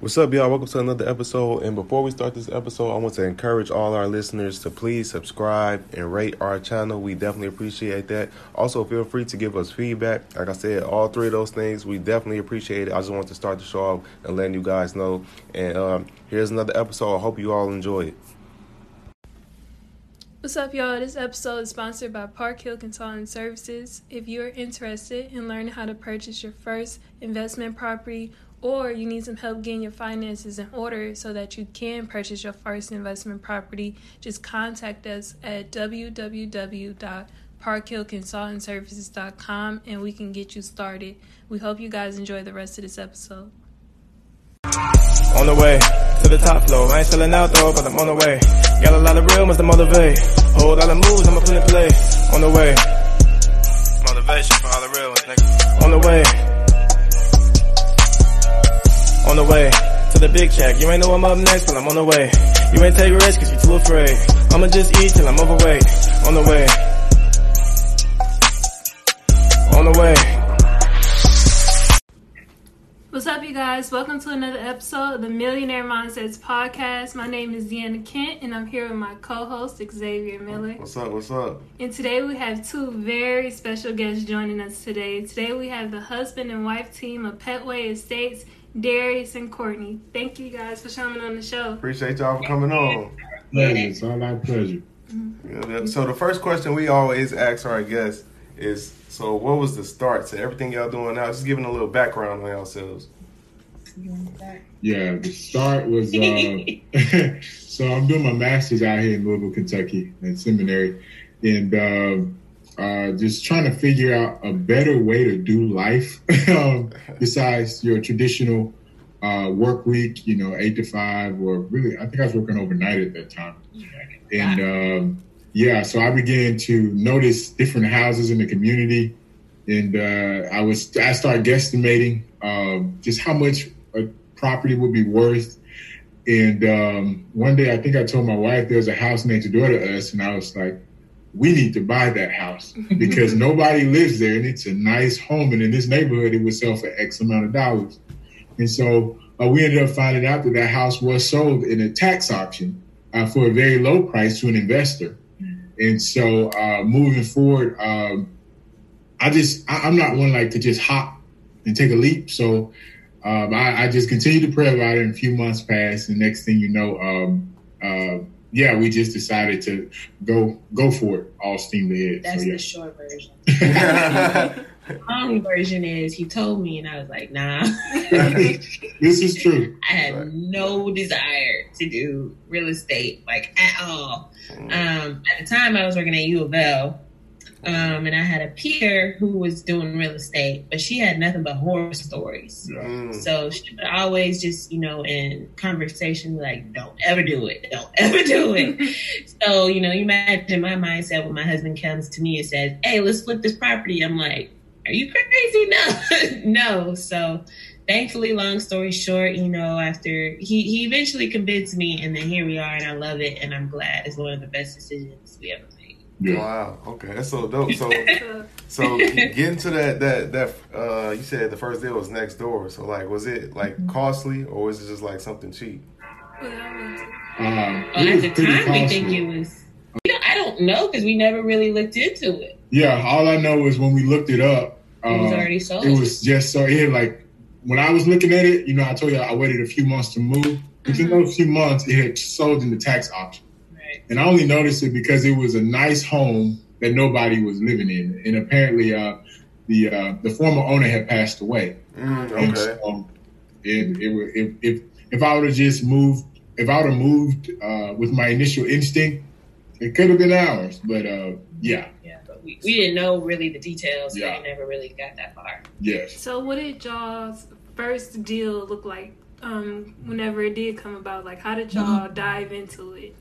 What's up, y'all? Welcome to another episode. And before we start this episode, I want to encourage all our listeners to please subscribe and rate our channel. We definitely appreciate that. Also, feel free to give us feedback. Like I said, all three of those things, we definitely appreciate it. I just want to start the show off and letting you guys know. And um, here's another episode. I hope you all enjoy it. What's up, y'all? This episode is sponsored by Park Hill Consulting Services. If you are interested in learning how to purchase your first investment property or you need some help getting your finances in order so that you can purchase your first investment property, just contact us at www.parkhillconsultingservices.com and we can get you started. We hope you guys enjoy the rest of this episode. On the way to the top floor. I ain't selling out though, but I'm on the way. Got a lot of real ones to motivate. Whole lot of moves I'ma put in play. On the way. Motivation for all the real ones, nigga. On the way. On the way to the big check. You ain't know I'm up next, but I'm on the way. You ain't take risks cause you too afraid. I'ma just eat till I'm overweight. On the way. On the way. What's up, you guys? Welcome to another episode of the Millionaire Mindsets Podcast. My name is Deanna Kent, and I'm here with my co host, Xavier Miller. What's up? What's up? And today we have two very special guests joining us today. Today we have the husband and wife team of Petway Estates, Darius and Courtney. Thank you guys for coming on the show. Appreciate y'all for coming on. Pleasure. It's all our pleasure. Yeah, So, the first question we always ask our guests is so, what was the start to everything y'all doing now? Just giving a little background on yourselves. Yeah, the start was uh, so I'm doing my master's out here in Louisville, Kentucky, at seminary, and um uh, just trying to figure out a better way to do life um, besides your traditional uh, work week. You know, eight to five, or really, I think I was working overnight at that time, and um, yeah, so I began to notice different houses in the community, and uh, I was I started guesstimating um, just how much a property would be worth. And um, one day, I think I told my wife there was a house next door to us, and I was like, "We need to buy that house because nobody lives there, and it's a nice home, and in this neighborhood, it would sell for X amount of dollars." And so uh, we ended up finding out that that house was sold in a tax auction uh, for a very low price to an investor. And so uh, moving forward, um, I just I, I'm not one like to just hop and take a leap. So um, I, I just continued to pray about it. And a few months passed, and next thing you know, um, uh, yeah, we just decided to go go for it, all steam ahead. That's so yeah. the short version. The long version is he told me, and I was like, nah. this is true. I had no desire to do real estate, like at all. Um, at the time, I was working at U of L, um, and I had a peer who was doing real estate, but she had nothing but horror stories. Mm. So she would always just, you know, in conversation, like, don't ever do it. Don't ever do it. so, you know, you imagine my mindset when my husband comes to me and says, hey, let's flip this property. I'm like, are you crazy? No, no. So thankfully, long story short, you know, after he, he eventually convinced me and then here we are and I love it and I'm glad it's one of the best decisions we ever made. Yeah. Wow. Okay, that's so dope. So, So, so getting to that that that uh, you said the first deal was next door. So, like, was it like costly or was it just like something cheap? well, I Um, Well, at the pretty time, we think it was, you know, I don't know because we never really looked into it. Yeah, all I know is when we looked it up, It was uh, already sold. it was just so it had like when I was looking at it, you know, I told you I waited a few months to move. Within those few months, it had sold in the tax auction, right. And I only noticed it because it was a nice home that nobody was living in, and apparently, uh, the uh, the former owner had passed away. Mm, And okay. so it, it, would- if if if I would have just moved, if I would have moved uh, with my initial instinct, it could have been ours. But uh, yeah, Yeah, but we, we didn't know really the details. so Yeah. we never really got that far. yes. so, what did y'all's first deal look like um, whenever it did come about? Like, how did y'all dive into it?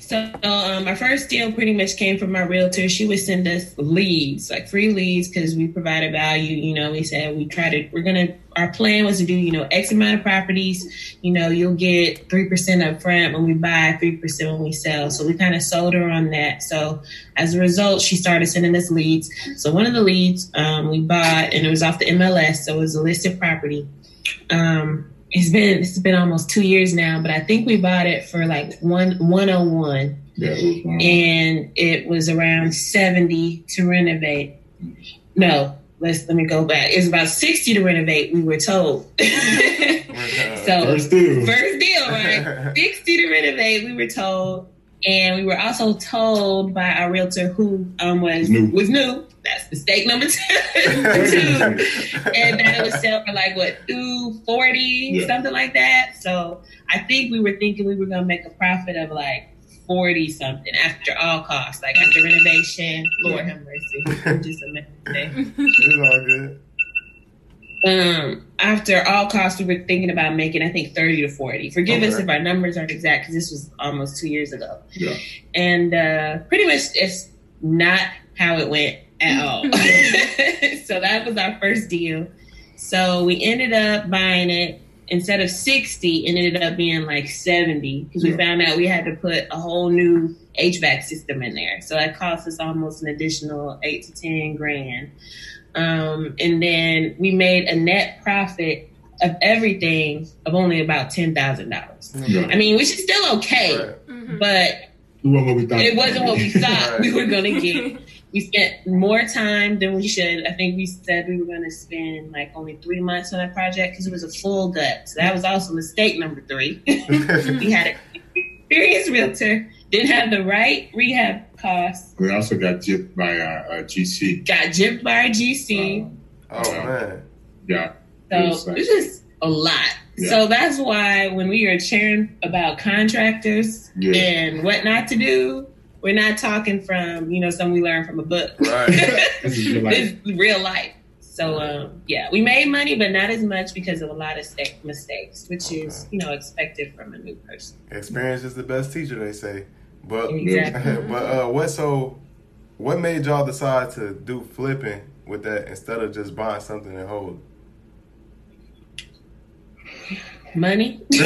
So um, our first deal pretty much came from our realtor. She would send us leads, like free leads, because we provided value. You know, we said we tried to. We're gonna. Our plan was to do, you know, X amount of properties. You know, you'll get three percent up front when we buy, three percent when we sell. So we kind of sold her on that. So as a result, she started sending us leads. So one of the leads um, we bought, and it was off the MLS, so it was a listed property. Um, it's been it's been almost two years now, but I think we bought it for like one one oh one. One. and it was around 70 to renovate. No, let's let me go back. It was about 60 to renovate, we were told. so First deal. first deal, right? 60 to renovate, we were told. And we were also told by our realtor who um, was New. was new. That's mistake number two. two. and that it was sell for like what two forty Yeah. something like that. So I think we were thinking we were gonna make a profit of like forty something after all costs, like after renovation. Lord have mercy, just a mess. It's all good. Um, after all costs, we were thinking about making I think thirty to forty. Forgive us if our numbers aren't exact because this was almost two years ago, Yeah. and uh, pretty much it's not how it went at all. so that was our first deal. So we ended up buying it instead of 60, it ended up being like 70 because we Yeah. found out we had to put a whole new HVAC system in there. So that cost us almost an additional eight to 10 grand. Um, and then we made a net profit of everything of only about $10,000. Yeah. I mean, which is still okay, Right. Mhm. but It wasn't what we thought. it wasn't what we thought Right. we were going to get. We spent more time than we should. I think we said we were going to spend like only three months on that project because it was a full gut. So that was also mistake number three. we had an experienced realtor, didn't have the right rehab costs, We also got gypped by our uh, GC. got gypped by our GC. Um, Oh man. yeah. So It was like- it's just a lot. Yeah. So that's why when we are sharing about contractors Yeah. and what not to do, we're not talking from, you know, something we learned from a book. Right. This is real life. It's real life. So um, yeah, we made money, but not as much because of a lot of sta- mistakes, which is you know expected from a new person. Experience is the best teacher, they say. But Exactly. but uh, what so? What made y'all decide to do flipping with that instead of just buying something and hold? Money. hey,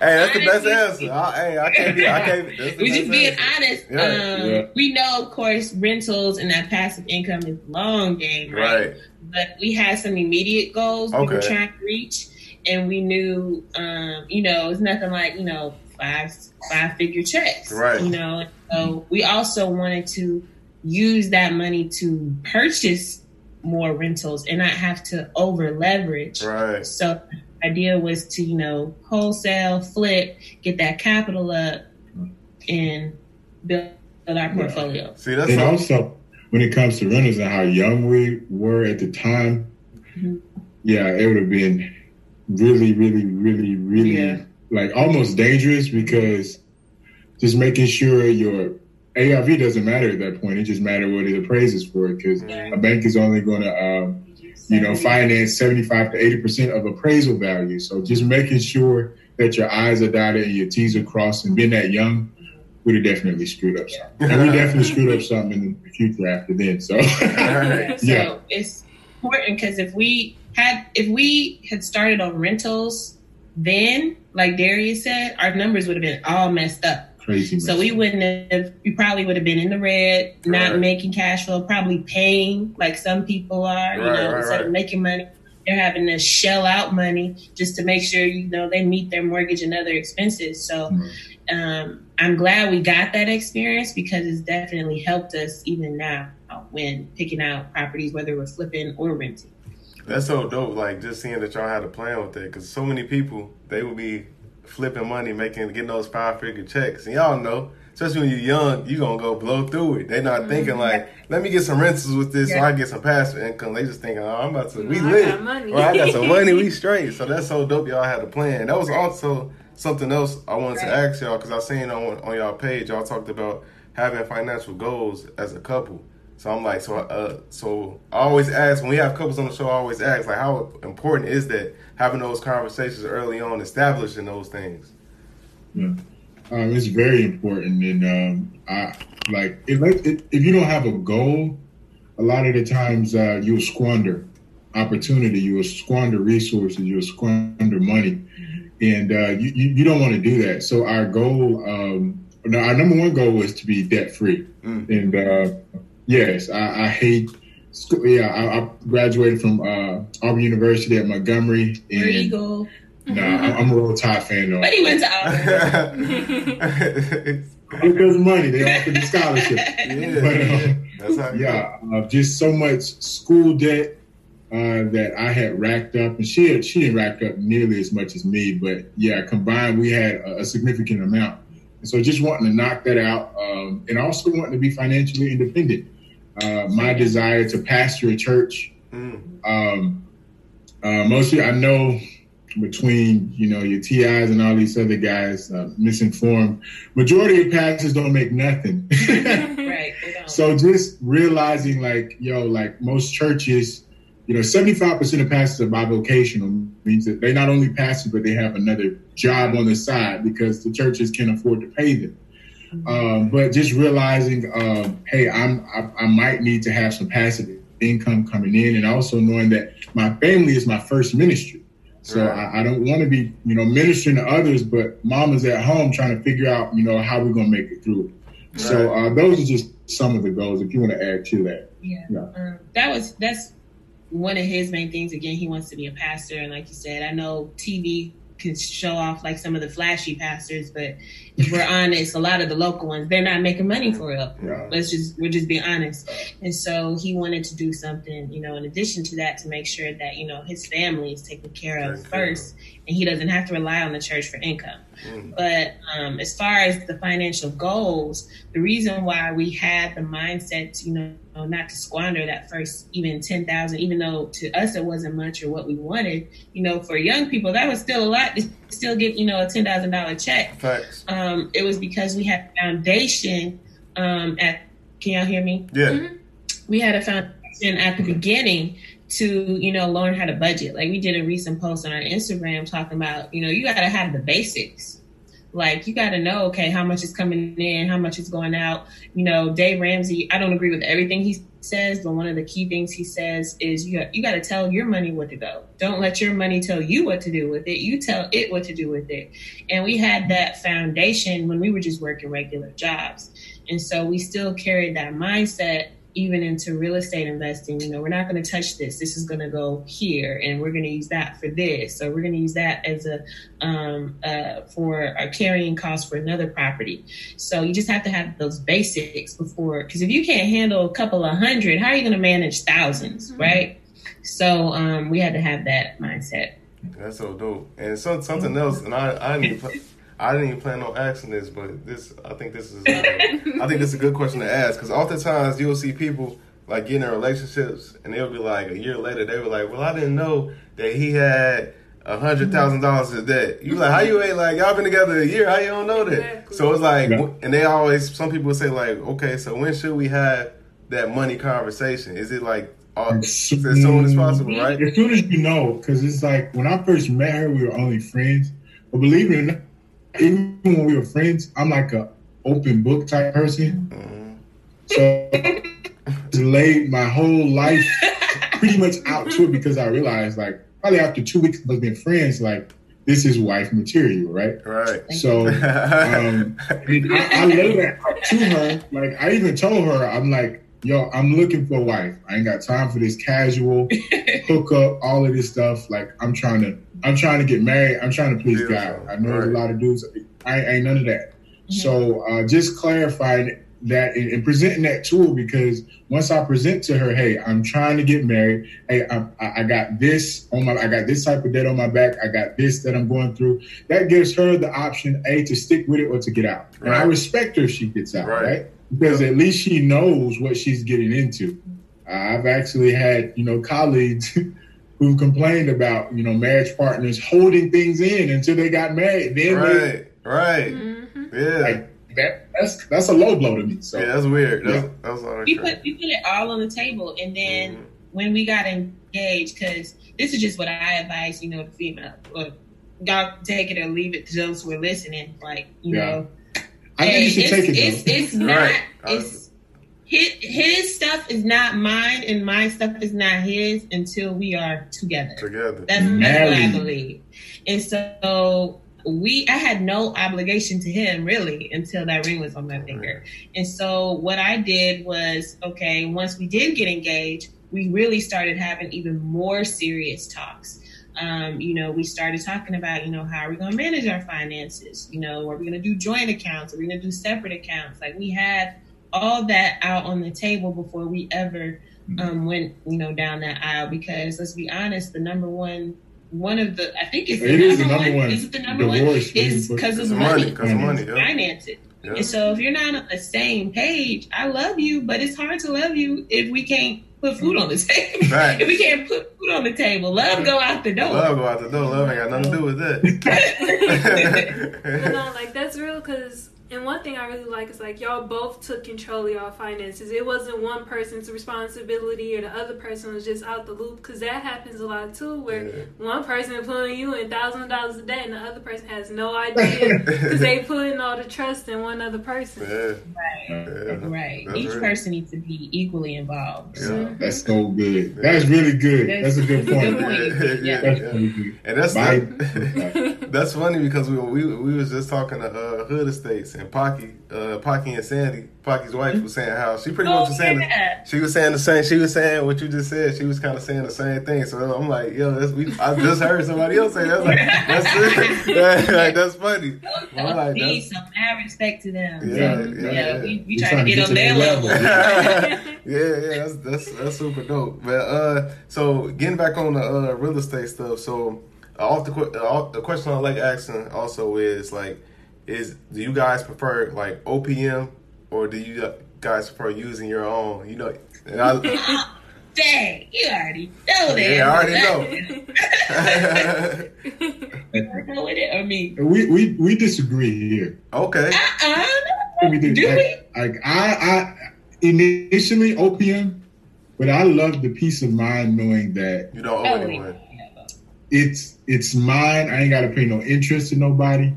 that's the best answer. I, hey, I can't be. I can't. That's we best just being answer. honest. Yeah. Um, Yeah. We know, of course, rentals and that passive income is long game, right? Right. But we had some immediate goals we were trying to reach, and we knew, um, you know, it's nothing like you know five five figure checks, Right. You know, so we also wanted to use that money to purchase more rentals and not have to over leverage. Right. So idea was to, you know, wholesale, flip, get that capital up and build, build our portfolio. See, that's And all. also, when it comes to renters and how young we were at the time, Mhm. yeah, it would have been really, really, really, really Yeah. like almost dangerous because just making sure your ARV doesn't matter at that point. It just matters what it appraises for because Yeah. a bank is only going to, um, you know, finance 75 to 80% of appraisal value. So just making sure that your I's are dotted and your T's are crossed and being that young would have definitely screwed up something. And we definitely screwed up something in the future after then. So, Right. So yeah. it's important because if we had if we had started on rentals then, like Darius said, our numbers would have been all messed up. Crazy. So we wouldn't have we probably would have been in the red, not Right. making cash flow, probably paying like some people are, you Right, know, right, instead right. of making money. They're having to shell out money just to make sure you know they meet their mortgage and other expenses. So um, I'm glad we got that experience because it's definitely helped us even now when picking out properties, whether we're flipping or renting. That's so dope. Like just seeing that y'all had a plan with that, because so many people they would be flipping money, making getting those five figure checks, and y'all know, especially when you're young, you gonna go blow through it. They're not thinking mm-hmm. like, let me get some rentals with this, so I get some passive income. They just thinking, oh, I'm about to, we I lit, money. or I got some money, we straight. So that's so dope. Y'all had a plan. That was also something else I wanted to ask y'all because I seen on on y'all page y'all talked about having financial goals as a couple. So I'm like, so uh, so I always ask when we have couples on the show. I always ask like, how important is that having those conversations early on, establishing those things. Um, it's very important, and um, I like if, if if you don't have a goal, a lot of the times uh, you'll squander opportunity, you'll squander resources, you'll squander money, and uh, you, you don't want to do that. So our goal, um, our number one goal was to be debt free, Mm. and uh, yes, I, I hate school, yeah, I, I graduated from uh, Auburn University at Montgomery. Where And, you go? Nah, I- I'm a real Tide fan though. But he went to Auburn. Because of money, they offered the scholarship. yeah, But, yeah. um, That's how yeah, uh, just so much school debt uh, that I had racked up, and she had, she didn't rack up nearly as much as me, but yeah, combined we had a, a significant amount. And so just wanting to knock that out, um, and also wanting to be financially independent. Uh, my desire to pastor a church. Mm. Um, uh, mostly, I know between you know your TIs and all these other guys uh, misinformed. Majority of pastors don't make nothing. right. So just realizing, like, yo, like most churches, you know, seventy-five percent of pastors are bivocational, means that they not only pastor but they have another job on the side because the churches can't afford to pay them. Um, but just realizing, um, hey, I'm I, I might need to have some passive income coming in, and also knowing that my family is my first ministry. So Right. I, I don't want to be, you know, ministering to others, but mama's at home trying to figure out, you know, how we're gonna make it through. So uh, those are just some of the goals. If you want to add to that, Yeah. Yeah. Um, that was that's one of his main things. Again, he wants to be a pastor, and like you said, I know TV can show off like some of the flashy pastors, but if we're honest, a lot of the local ones they're not making money for real. Let's just we're just being honest. And so he wanted to do something, you know, in addition to that, to make sure that you know his family is taken care of of. first, and he doesn't have to rely on the church for income. Mm. But um, as far as the financial goals, the reason why we had the mindset, to, you know, not to squander that first even ten thousand, even though to us it wasn't much or what we wanted, you know, for young people that was still a lot to still get you know a ten thousand dollar check. Facts. Um, it was because we had foundation um, at. Can y'all hear me? Yeah. we had a foundation at the beginning to you know learn how to budget like we did a recent post on our instagram talking about you know you got to have the basics like you got to know okay how much is coming in how much is going out. You know dave ramsey i don't agree with everything he says but one of the key things he says is you got, you got to tell your money what to go. Don't let your money tell you what to do with it. You tell it what to do with it. And we had that foundation when we were just working regular jobs. And so we still carried that mindset even into real estate investing. You know, we're not going to touch this. This is going to go here, and we're going to use that for this. So we're going to use that as a um, uh, for a carrying cost for another property. So you just have to have those basics before, because if you can't handle a couple of hundred, how are you going to manage 1000s right? So um, we had to have that mindset. That's so dope. And so, something else, and I, I didn't even, pla- I didn't even plan on asking this, but this, I think this is, uh, I think this is a good question to ask because oftentimes you'll see people like getting in relationships, and they'll be like a year later, they were like, "Well, I didn't know that he had a hundred thousand dollars in debt." You like, how you ain't like y'all been together a year? How you don't know that? Exactly. So it's like, Yeah. and they always, some people say like, "Okay, so when should we have that money conversation? Is it like all, as soon as possible, right?" As soon as you know, because it's like when I first met her, we were only friends. But believe it or not, even when we were friends, I'm like a open book type person. Mhm. So I laid my whole life pretty much out to it because I realized, like, probably after two weeks of being friends, like, this is wife material, right? Right. So um, I, I laid that out to her. Like, I even told her, I'm like, yo, I'm looking for a wife. I ain't got time for this casual hookup, all of this stuff. Like, I'm trying to, I'm trying to get married. I'm trying to please Beautiful. God. I know there's a lot of dudes. I ain't none of that. So uh, just clarifying that and, and presenting that to her because once I present to her, hey, I'm trying to get married. Hey, I, I I got this on my, I got this type of debt on my back. I got this that I'm going through. That gives her the option a to stick with it or to get out. And I respect her if she gets out, Right. right? Because at least she knows what she's getting into. Uh, I've actually had you know colleagues. Who complained about you know marriage partners holding things in until they got married? Then they Right. Right. hmm Yeah. like that that's that's a low blow to me. So yeah, that's weird. That's, Yeah. that's all we put we put it all on the table, and then Mhm. when we got engaged, because this is just what I advise, you know, the female. Look, y'all take it or leave it to those who are listening. Like, you Yeah. know, I think you should it's, take it it's, it's not. Right. It's his, his stuff is not mine, and my stuff is not his until we are together. together. That's, that's what I believe. And so we, I had no obligation to him really until that ring was on my finger. And so what I did was, okay, once we did get engaged, we really started having even more serious talks. Um, you know, we started talking about, you know, how are we going to manage our finances? You know, are we going to do joint accounts? Are we going to do separate accounts? Like we had all that out on the table before we ever um, went, you know, down that aisle. Because let's be honest, the number one, one of the, I think it's the It number, is the number one, one. Is it the number Divorce, one? Is because of It's money. money, because money. Yeah. Finance it. Yeah. And so if you're not on the same page, I love you, but it's hard to love you if we can't put food on the table. Right. if we can't put food on the table, love go out the door. Love go out the door. Love ain't got nothing to do with But that. no, like that's real because, and one thing I really like is like y'all both took control of y'all finances. It wasn't one person's responsibility or the other person was just out the loop because that happens a lot too, where Yeah. one person pulling you in thousand dollars a day and the other person has no idea because they put in all the trust in one other person. yeah. Right. Yeah. Right. That's Each real. person needs to be equally involved. Yeah. That's so good. That's really good. That's, a good point. Good point. Yeah, That's yeah. And that's Bye. that's funny because we we we was just talking to uh, Hood Estates and Pocky, uh, Pocky and Sandy. Pocky's wife was saying how she pretty much Oh, was saying the- yeah. she was saying the same. She was saying what you just said. She was kind of saying the same thing. So I'm like, yo, that's, we, I just heard somebody else say that. Like, that's like, that's funny. I'm like, Need that's, some mad respect to them. Yeah, yeah, yeah, yeah. we, we You try to trying to get get on their their level. level. yeah, yeah, that's that's that's super dope. But uh, so getting back on the uh, real estate stuff. So uh, off the uh, off- the question I like asking also is like, is do you guys prefer like OPM or do you guys prefer using your own? You know, and I, Dang, you already know that. Yeah, I already You know with it or me? We, we we disagree here. okay. Uh-uh. We do. Do like, like I, I initially OPM, but I love the peace of mind knowing that You don't owe Oh, anyone. it's it's mine. I ain't got to pay no interest to nobody.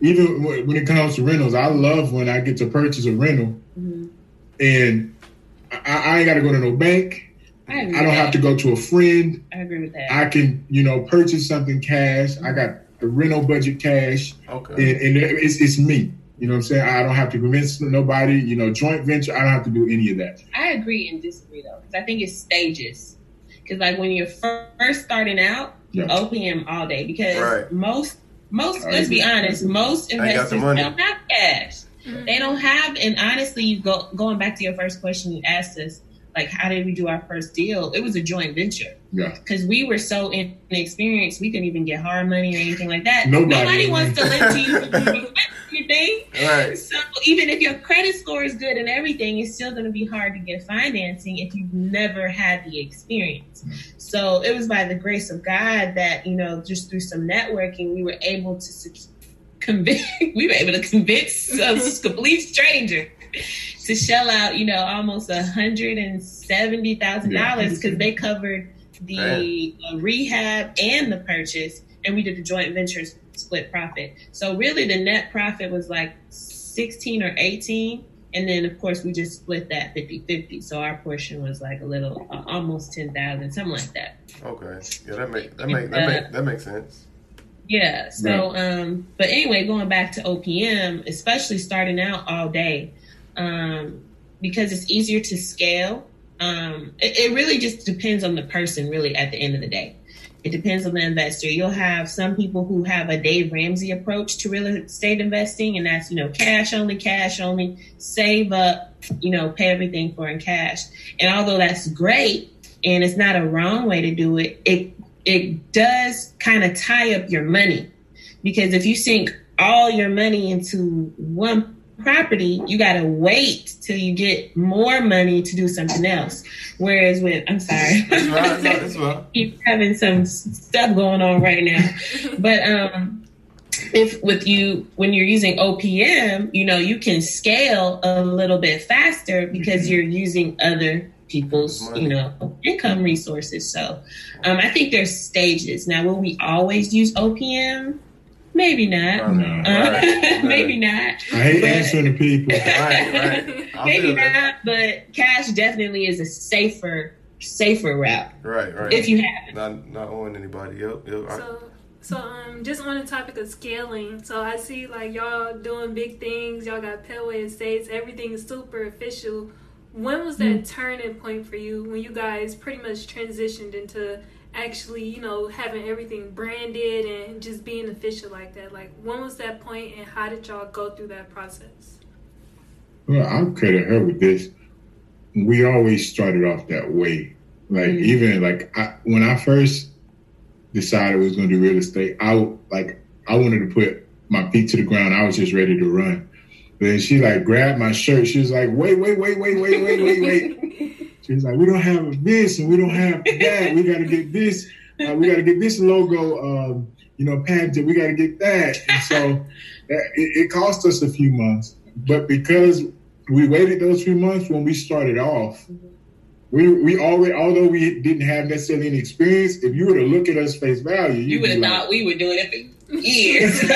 Even when when it comes to rentals, I love when I get to purchase a rental Mhm. and I, I ain't got to go to no bank. I, I don't with have to go to a friend. I agree with that. I can, you know, purchase something cash. I got the rental budget cash, Okay. and, and it's, it's me. You know what I'm saying? I don't have to convince nobody. You know, joint venture. I don't have to do any of that. I agree and disagree though, because I think it's stages. Because like when you're first starting out, you're Yeah. OPM all day. Because Right. most, most, I let's be honest, most Ain't got investors don't have cash. Mm-hmm. They don't have, and honestly, you go going back to your first question you asked us, like how did we do our first deal? It was a joint venture Yeah. because we were so inexperienced, we couldn't even get hard money or anything like that. Nobody. wants to lend to you Right. So even if your credit score is good and everything, it's still going to be hard to get financing if you've never had the experience. So it was by the grace of God that you know, just through some networking, we were able to convince. we were able to convince a complete stranger to shell out, you know, almost a hundred and seventy thousand dollars because they covered the uh, rehab and the purchase, and we did the joint venture split profit. So really, the net profit was like sixteen or eighteen. And then, of course, we just split that 50-50. So our portion was like a little, uh, almost 10000 something like that. Okay. Yeah, that make that make that make that makes sense. Yeah. So, um, but anyway, going back to OPM, especially starting out all day, um, because it's easier to scale. Um, it, it really just depends on the person, really, at the end of the day. It depends on the investor. You'll have some people who have a Dave Ramsey approach to real estate investing, and that's, you know, cash only, cash only, save up, you know, pay everything for in cash. And although that's great, and it's not a wrong way to do it, it it does kind of tie up your money because if you sink all your money into one property, you got to wait till you get more money to do something else. Whereas with, I'm sorry, That's right. Right. keep having some stuff going on right now, but um, if with you when you're using OPM, you know you can scale a little bit faster because you're using other people's Money. you know income resources. So um, I think there's stages. Now, will we always use OPM? Maybe not. Right. Uh, Right. maybe not. I hate But- answering the people. Right, right. Maybe feel that. not, but cash definitely is a safer, safer route Right, right. if you have it. not not owing anybody. Yep, yep. I- So, so um, just on the topic of scaling. So I see like y'all doing big things. Y'all got Petway Estates. Everything is super official. when was that turning point for you when you guys pretty much transitioned into actually, you know, having everything branded and just being official like that? Like, when was that point, and how did y'all go through that process? Well, I'll credit her with this. We always started off that way. Like Mhm. even like I, when I first decided I was going to do real estate, I like I wanted to put my feet to the ground. I was just ready to run. But then she like grabbed my shirt. She was like, "Wait, wait, wait, wait, wait, wait, wait, wait." Was like, "We don't have this and we don't have that. We got to get this. Uh, we got to get this logo. Um, you know, patented. We got to get that." And so that, it, it cost us a few months, but because we waited those few months when we started off. We, we already although we didn't have necessarily any experience, if you were to look at us face value, You would have like, thought we were doing it for years.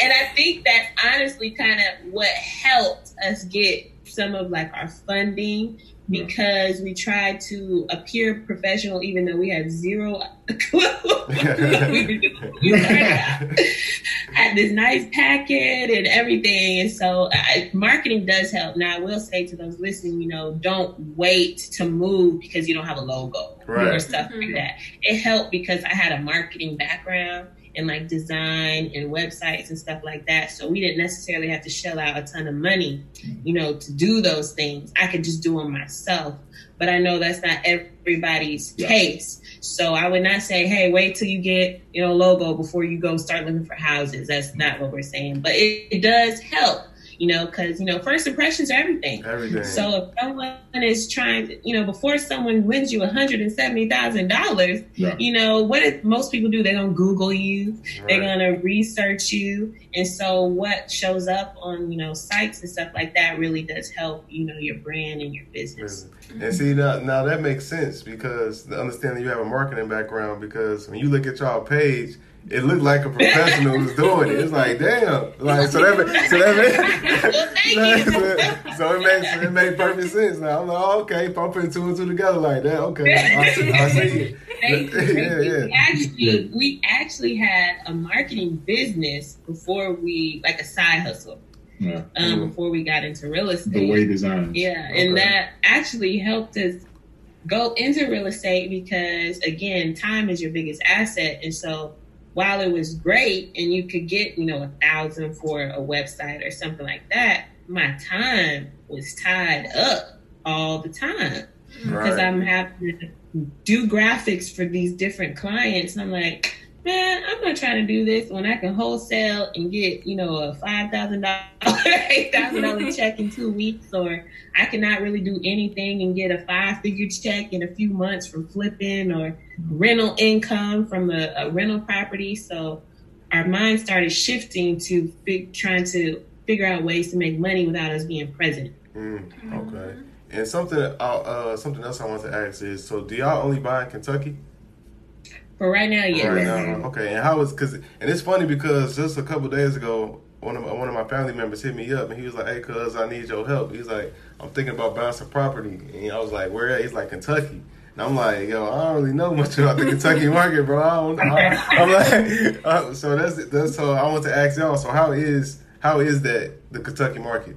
and I think that's honestly kind of what helped us get some of like our funding because we tried to appear professional even though we had zero clue we were doing. We started out. had this nice packet and everything. And so I, marketing does help. Now, I will say to those listening, you know, don't wait to move because you don't have a logo or Right. stuff Mhm. like that. It helped because I had a marketing background and like design and websites and stuff like that. So we didn't necessarily have to shell out a ton of money, you know, to do those things. I could just do them myself. But I know that's not everybody's Yeah. case. So I would not say, hey, wait till you get, you know, logo before you go start looking for houses. That's not what we're saying. But it, it does help, you know, because, you know, first impressions are everything. Everything. So if someone is trying to, you know, before someone wins you $170,000, Yeah. you know, what if most people do? They're going to Google you, they're going to research you. And so what shows up on, you know, sites and stuff like that really does help, you know, your brand and your business. And see now, now that makes sense because the understanding you have a marketing background because when you look at y'all page, it looked like a professional was doing it. It's like damn, like so that ma- so that Well, thank you. ma- so it makes it made perfect sense. Now I'm like, oh, okay, if I'm putting two and two together like that, okay, I see, I see it. Thank you, Yeah, you. yeah. We actually, we actually had a marketing business before we, like a side hustle, Yeah. um, Mhm. before we got into real estate. the way designs. Yeah, Okay. and that actually helped us go into real estate because again, time is your biggest asset. And so while it was great and you could get, you know, a thousand for a website or something like that, my time was tied up all the time because Right. I'm having to do graphics for these different clients. I'm like, man, I'm not trying to do this when I can wholesale and get, you know, a five thousand dollar, eight thousand dollar check in two weeks, or I cannot really do anything and get a five figure check in a few months from flipping or rental income from a, a rental property. So our mind started shifting to fig- trying to figure out ways to make money without us being present. Mm, okay. And something, uh, uh, something else I want to ask is, so do y'all only buy in Kentucky? For right now, yeah. Right Right now, now. okay. And how is because and it's funny because just a couple days ago, one of my, one of my family members hit me up and he was like, "Hey, cuz I need your help." He's like, "I'm thinking about buying some property," and I was like, "Where?" at?" He's like, "Kentucky." And I'm like, "Yo, I don't really know much about the Kentucky market, bro. I don't know." I'm like, uh, so that's that's how I want to ask y'all. So how is how is that the Kentucky market?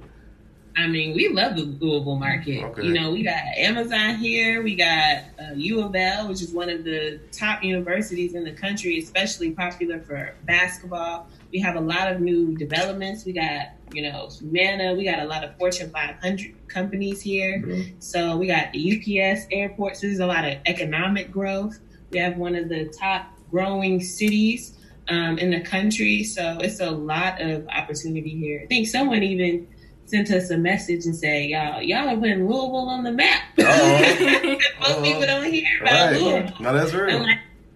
I mean, we love the Louisville market. Okay. You know, we got Amazon here. We got uh, U of L, which is one of the top universities in the country, especially popular for basketball. We have a lot of new developments. We got, you know, Humana. We got a lot of Fortune 500 companies here. Yeah. So we got the UPS airports. There's a lot of economic growth. We have one of the top growing cities um, in the country. So it's a lot of opportunity here. I think someone even sent us a message and say, y'all, y'all are putting Louisville on the map. Most people don't hear about Louisville. Right. No, that's real.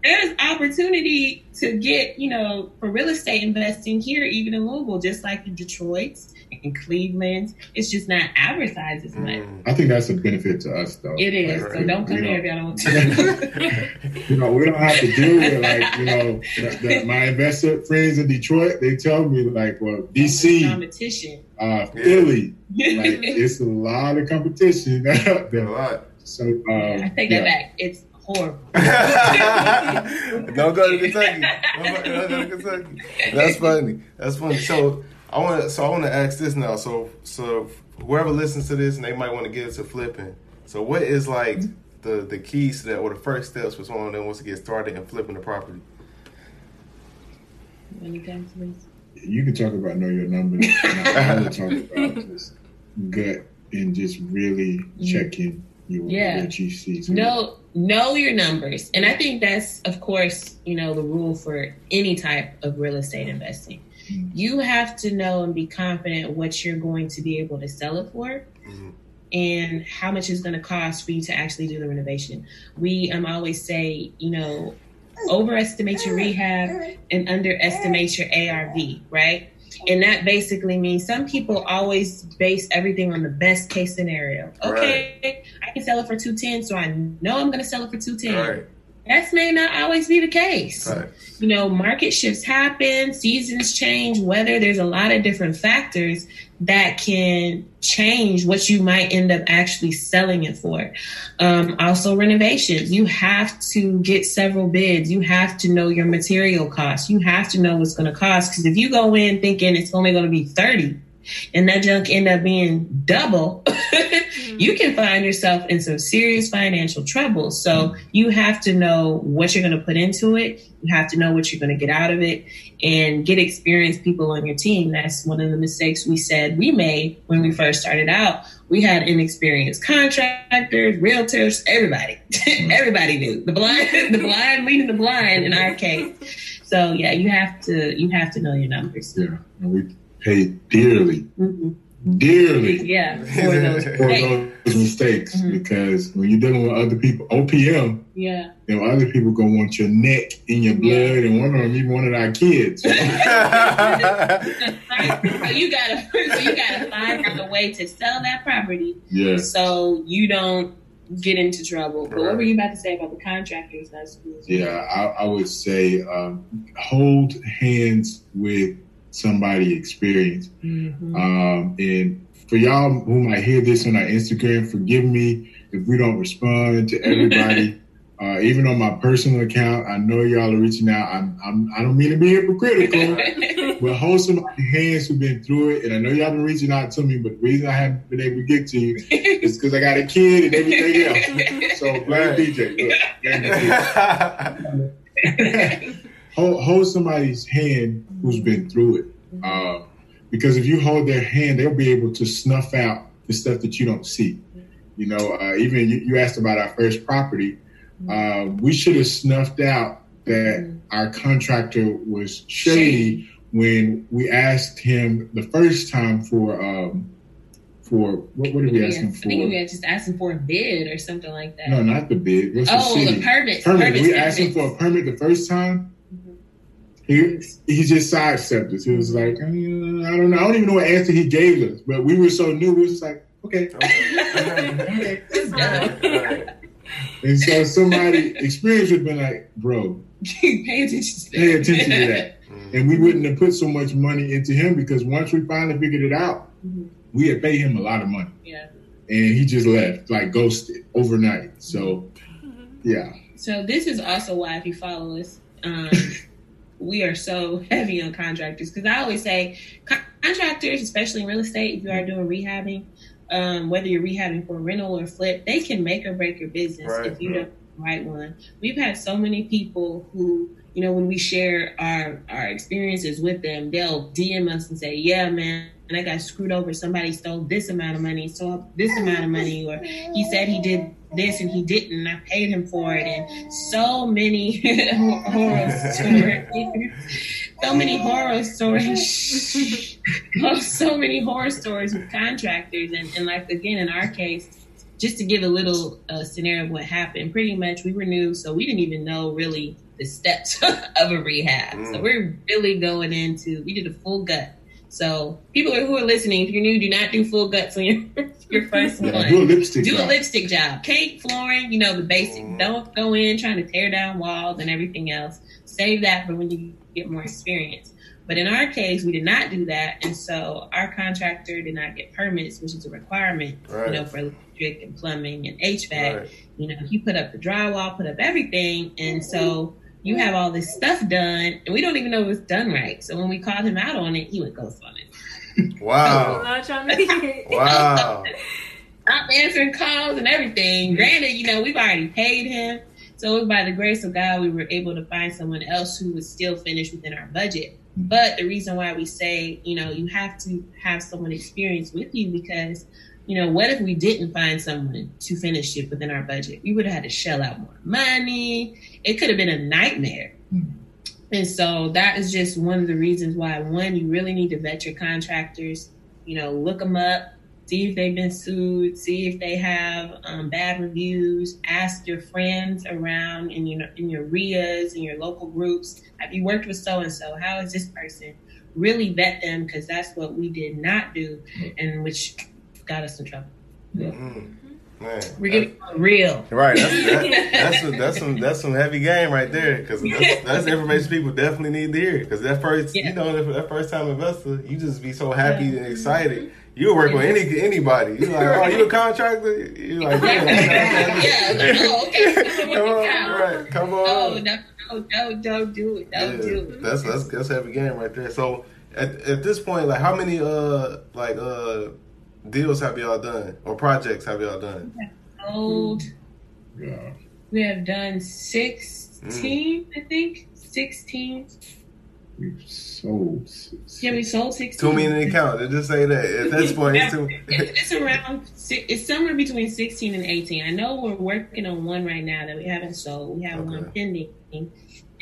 Like, there's opportunity to get, you know, for real estate investing here, even in Louisville, just like in Detroit and Cleveland. It's just not advertised as much. Mm. I think that's a benefit to us, though. It is. Right, So right. don't come You know. here if y'all don't want to. You know, we don't have to deal with like you know the, the, my investor friends in Detroit. They tell me like, well, DC, competition. uh, Philly, like it's a lot of competition out A lot. So um, I take yeah. that back. It's horrible. Don't go to Kentucky. Don't go to Kentucky. That's funny. That's funny. So I want to. So I want to ask this now. So so whoever listens to this and they might want to get into flipping. So what is like the the keys to that or the first steps for someone that wants to get started in flipping the property? Any times, please. You can talk about know your numbers. and I will talk about just gut and just really checking your, Yeah. GCs. know know your numbers and i think that's of course you know the rule for any type of real estate investing you have to know and be confident what you're going to be able to sell it for Mhm. and how much it's going to cost for you to actually do the renovation we um always say you know overestimate your rehab and underestimate your arv right and that basically means some people always base everything on the best case scenario okay I can sell it for 210, so I know I'm going to sell it for 210. Right. That may not always be the case. Right. You know, market shifts happen, seasons change, weather, there's a lot of different factors that can change what you might end up actually selling it for. Um, also, renovations. You have to get several bids. You have to know your material costs. You have to know what's going to cost. Because if you go in thinking it's only going to be 30 and that junk end up being double, mm-hmm. you can find yourself in some serious financial trouble. So you have to know what you're going to put into it. You have to know what you're going to get out of it and get experienced people on your team. That's one of the mistakes we said we made when we first started out. We had inexperienced contractors, realtors, everybody. everybody knew the blind, the blind leading the blind in our case. So yeah, you have to you have to know your numbers. Yeah, and we pay dearly, Mhm. dearly Yeah, for those. for those mistakes Mhm. because when you're dealing with other people, OPM, yeah. you know, other people gonna want your neck in your blood, and one of them even one of our kids. So you gotta so you gotta find out a way to sell that property yeah, so you don't get into trouble. But what were you about to say about the contractors? That's yeah. I, I would say um, hold hands with somebody experienced. Mhm. Um, and for y'all who might hear this on our Instagram, forgive me if we don't respond to everybody. uh, even on my personal account, I know y'all are reaching out. I'm, I'm, I don't mean to be hypocritical, but hold somebody's hands who've been through it. And I know y'all been reaching out to me, but the reason I haven't been able to get to you is because I got a kid and everything else. So blame Right. DJ. Look, blame the DJ. hold, hold somebody's hand who's been through it. Um, because if you hold their hand, they'll be able to snuff out the stuff that you don't see. You know, uh, even you, you asked about our first property. Uh, we should have snuffed out that our contractor was shady when we asked him the first time for um, for what, what did we ask him I think we for? had just asking for a bid or something like that. No, not the bid. What's the oh, city? the permits. permit. Permits, we asked him for a permit the first time. He he just sidestepped us. He was like, "Uh, I don't know. I don't even know what answer he gave us. But we were so new. We was just like, okay. okay. It's. And so somebody experienced would have been like, bro, Pay attention to that. pay attention to that. And we wouldn't have put so much money into him because once we finally figured it out, Mhm. we had paid him a lot of money. Yeah. And he just left, like ghosted overnight. So yeah. So this is also why, if you follow us, um, we are so heavy on contractors because I always say contractors, especially in real estate, if you are doing rehabbing, um, whether you're rehabbing for rental or flip, they can make or break your business Right. if you don't the right one. We've had so many people who, you know, when we share our our experiences with them, they'll DM us and say, "Yeah, man." And I got screwed over. Somebody stole this amount of money, stole this amount of money, or he said he did this and he didn't. And I paid him for it, and so many horror stories. so many horror stories. oh, so many horror stories with contractors, and, and like again in our case, just to give a little uh, scenario of what happened. Pretty much, we were new, so we didn't even know really the steps of a rehab. So Mm. we're really going into. We did a full gut. So people who are listening, if you're new, do not do full guts on your your first yeah one do a lipstick do a job. lipstick job. Cake, flooring, you know, the basic. Mhm. Don't go in trying to tear down walls and everything else. Save that for when you get more experience. But in our case, we did not do that. And so our contractor did not get permits, which is a requirement, Right. you know, for electric and plumbing and HVAC. Right. You know, he put up the drywall, put up everything. And so you have all this stuff done, and we don't even know if it's done right. So when we called him out on it, he would ghost on it. Wow. Not trying. Wow. Stop answering calls and everything. Granted, you know, we've already paid him. So it was by the grace of God we were able to find someone else who was still finished within our budget. But the reason why we say, you know, you have to have someone experienced with you because, you know, what if we didn't find someone to finish it within our budget? We would have had to shell out more money. It could have been a nightmare. And so that is just one of the reasons why, one, you really need to vet your contractors, you know, look them up, see if they've been sued, see if they have um, bad reviews, ask your friends around in your in your REIAs in your local groups. Have you worked with so and so? How is this person? Really vet them because that's what we did not do, and which got us in trouble. Mm. Man. We're getting real. Right, that's that, that's a, that's some that's some heavy game right there because that's, that's information people definitely need to hear because that first Yeah. you know that, that first time investor you just be so happy and excited you work with any anybody you like oh you a contractor you like yeah, Yeah, oh, okay. come on right come on Oh no, no, no, don't do it. Don't Yeah, do it. that's that's that's heavy game right there so at, at this point like how many uh like uh deals have y'all done or projects have y'all done Old. Yeah. We have done 16, Mm. I think. 16. We've sold. Yeah, we sold 16. too many to count They just say that at this point it's too it's, it's around, it's somewhere between 16 and 18. I know we're working on one right now that we haven't sold. We have one pending.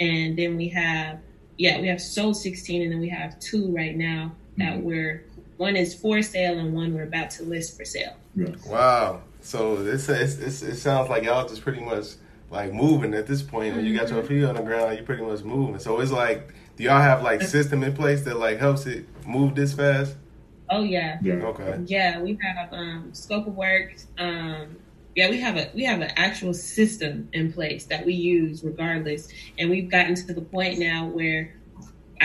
And then we have, yeah, we have sold 16 and then we have two right now that Mm-hmm. we're, one is for sale and one we're about to list for sale. Yeah. Wow. So it's, it's, it's, it sounds like y'all just pretty much like moving at this point. When you got your feet on the ground, you pretty much moving. So it's like, do y'all have like system in place that like helps it move this fast? Oh, yeah. Yeah. Okay. Yeah, we have um, scope of work. Um, yeah, we have a we have an actual system in place that we use regardless, and we've gotten to the point now where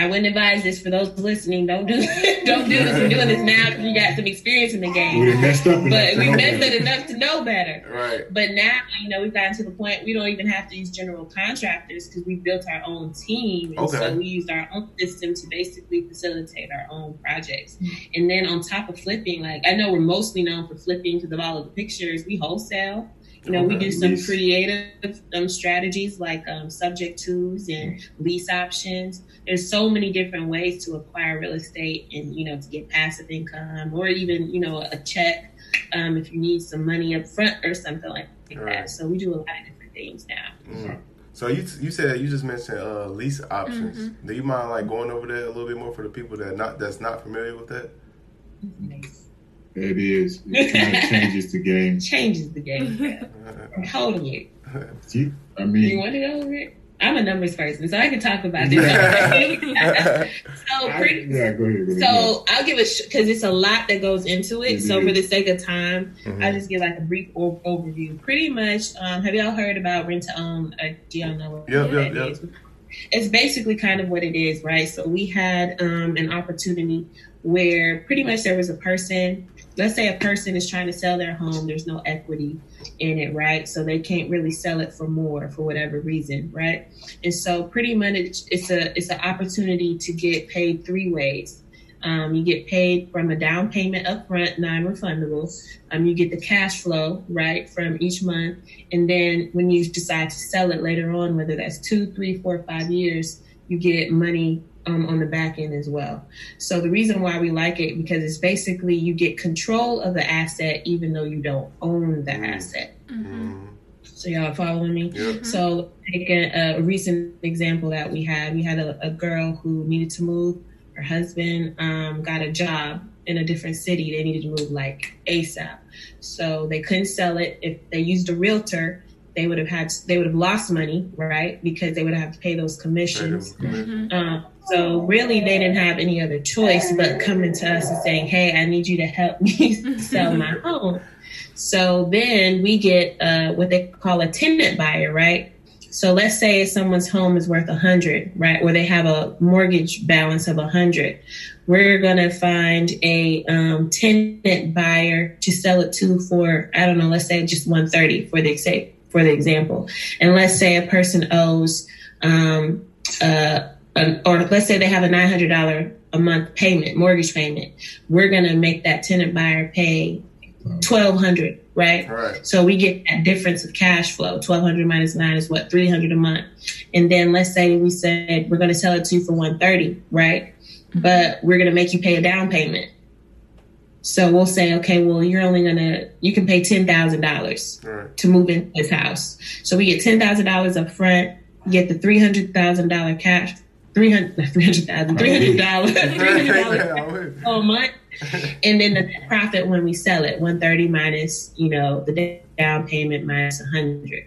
I wouldn't advise this for those listening. Don't do don't do this. We're doing this now because we got some experience in the game, We messed up but we messed better. it enough to know better. Right. But now, you know, we've gotten to the point we don't even have to use general contractors because we built our own team. And Okay. so we used our own system to basically facilitate our own projects. And then on top of flipping, like I know we're mostly known for flipping because of all of the pictures. We wholesale. You know, we do some creative um, strategies like um, subject twos and lease options. There's so many different ways to acquire real estate and, you know, to get passive income or even, you know, a check um, if you need some money up front or something like Right. that. So we do a lot of different things now. Mm. So you you said you just mentioned uh, lease options. Do you mind like going over that a little bit more for the people that not that's not familiar with that? It is. It kind of changes the game. Changes the game. totally. You- I mean, You want to go over it? I'm a numbers person, so I can talk about this. so I, yeah, go ahead, go ahead, so I'll give a because it's a lot that goes into it. It So for the sake of time, Mhm. I'll just give like a brief o- overview. Pretty much, um, have y'all heard about rent to own? Uh, do y'all know what yep, yep. is? It's basically kind of what it is, right? So we had um, an opportunity where pretty much there was a person. Let's say a person is trying to sell their home. There's no equity in it, right? So they can't really sell it for more for whatever reason, right? And so pretty much it's- a it's an opportunity to get paid three ways. Um, you get paid from a down payment upfront, non-refundable. Um, you get the cash flow, right, from each month. And then when you decide to sell it later on, whether that's two, three, four, five years, you get money um, on the back end as well. So the reason why we like it because it's basically you get control of the asset even though you don't own the Mm. asset. Mhm. So y'all following me? Yep. So, take a, a recent example that we had. We had a, a girl who needed to move. Her husband um, got a job in a different city. They needed to move like ASAP. So they couldn't sell it. If they used a realtor, they would have had they would have lost money, right? Because they would have to pay those commissions. Um, so really, they didn't have any other choice but coming to us and saying, "Hey, I need you to help me sell my home." So then we get uh, what they call a tenant buyer, right? So let's say someone's home is worth a hundred, right? Or they have a mortgage balance of a hundred. We're gonna find a um, tenant buyer to sell it to for I don't know, let's say just one thirty for the exa- for the example, and let's say a person owes um, uh, or let's say they have a $900 a month payment, mortgage payment. We're going to make that tenant buyer pay 1200 right? Right. So we get that difference of cash flow. 1200 minus 9 is what? 300 a month. And then let's say we said we're going to sell it to you for 130, right? But we're going to make you pay a down payment. So we'll say, okay, well, you're only going to, you can pay $10,000 Right. to move into this house. So we get $10,000 up front, get the $300,000 cash, 300, not 300,000, $300, $300 a month. And then the profit when we sell it, 130 minus, you know, the down payment minus 100.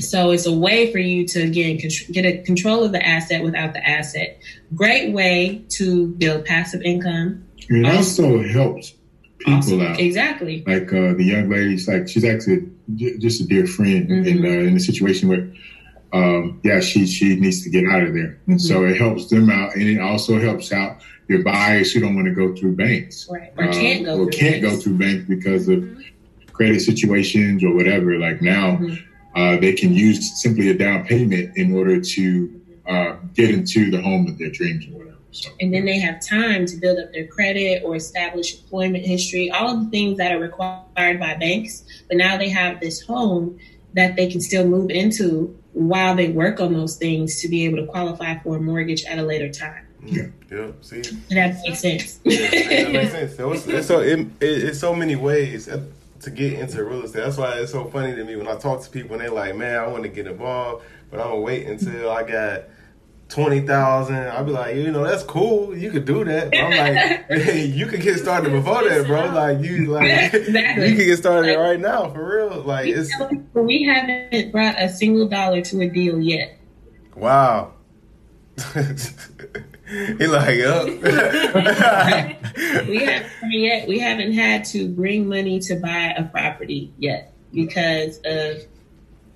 So it's a way for you to again get a control of the asset without the asset. Great way to build passive income. And it also helps people Awesome. out. Exactly. Like uh, the young lady's like she's actually j- just a dear friend Mhm. in uh, in a situation where um, yeah she she needs to get out of there. Mhm. So it helps them out, and it also helps out your buyers who don't want to go through banks Right. Or can't go uh, or through can't go banks. through banks because of Mhm. credit situations or whatever. Like now, Mhm. uh, they can use simply a down payment in order to uh, get into the home of their dreams or whatever. So and then they have time to build up their credit or establish employment history, all of the things that are required by banks. But now they have this home that they can still move into while they work on those things to be able to qualify for a mortgage at a later time. Yeah. Yep. See, that make sense? that makes sense. So it's, it's so it, it, it's so many ways to get into real estate. That's why it's so funny to me when I talk to people and they're like, "Man, I want to get involved, but I'm gonna wait until I got." Twenty thousand. I'll be like, you know, that's cool. You could do that. But I'm like, hey, you could get started before that, bro. Like you, like Exactly. you can get started Like- right now for real. Like We it's we haven't brought a single dollar to a deal yet. wow. he like, yup. We haven't yet. We haven't had to bring money to buy a property yet because of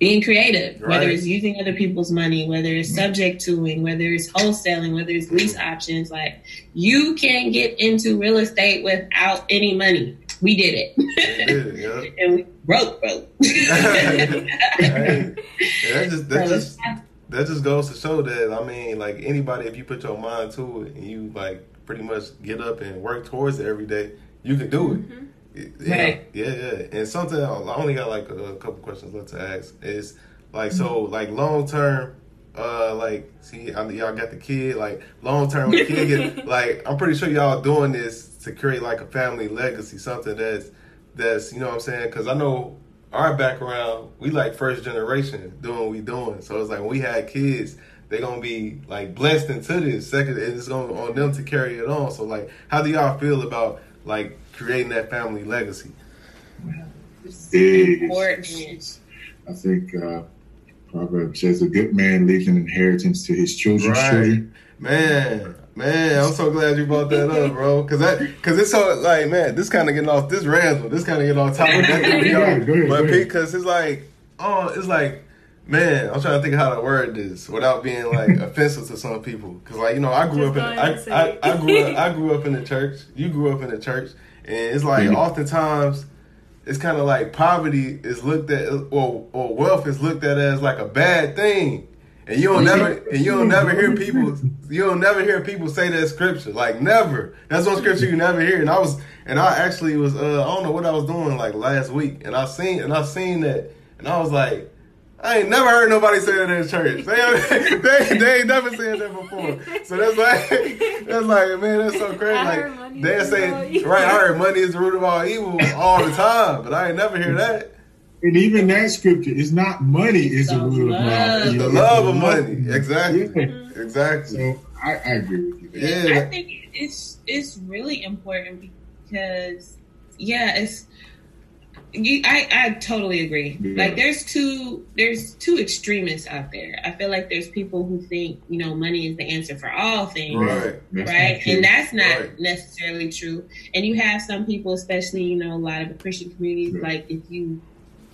being creative. Whether it's using other people's money, whether it's mm-hmm. subject toing, whether it's wholesaling, whether it's lease options. Like you can get into real estate without any money. We did it, Yeah, yup. and we broke, broke. Hey, yeah, that just that So just that just goes to show that I mean, like anybody, if you put your mind to it and you like pretty much get up and work towards it every day, you can do it. Yeah, Right. yeah, yeah. And something I only got like a, a couple questions left to ask is like so like long term. Uh, like, see, I, y'all got the kid. Like, long term, kid get like, I'm pretty sure y'all doing this to create like a family legacy, something that's that's you know what I'm saying? Because I know our background, we like first generation doing what we doing. So it's like when we had kids, they gonna be like blessed into this second, and it's gonna on them to carry it on. So like, how do y'all feel about like creating that family legacy? Big. important. I think uh, Proverbs says a good man leaves an inheritance to his children's Right. children. Man, man, I'm so glad you brought that up, bro. Cause that, cause it's so like, man, this kind of getting off this razzle, this kind of getting off topic. That threw Go ahead, off. go ahead, but go because it's like, oh, it's like, man, I'm trying to think of how to word this without being like offensive to some people. Cause like, you know, I grew Just up in, go I, I. I grew up, I grew up in the church. You grew up in the church, and it's like Mhm. oftentimes. It's kind of like poverty is looked at, or or wealth is looked at as like a bad thing, and you don't never, and you don't never hear people, you don't never hear people say that scripture, like never. That's one scripture you never hear. And I was, and I actually was, uh, I don't know what I was doing like last week, and I seen, and I seen that, and I was like, I ain't never heard nobody say that in church. They, they, they ain't never said that before. So that's like, that's like, man, that's so crazy. Like they is the root of all say, right? I heard money is the root of all evil all the time, but I ain't never hear that. And even that scripture is not money is the The root of love. love. It's the love of money. Exactly. Yeah. Exactly. So I, I agree with you. Yeah. I think it's it's really important because yeah, it's you. I I totally agree. Yeah. Like there's two there's two extremists out there. I feel like there's people who think you know money is the answer for all things. Right. That's Right, not and that's not Right. necessarily true. And you have some people, especially you know a lot of the Christian communities, Yeah. like if you,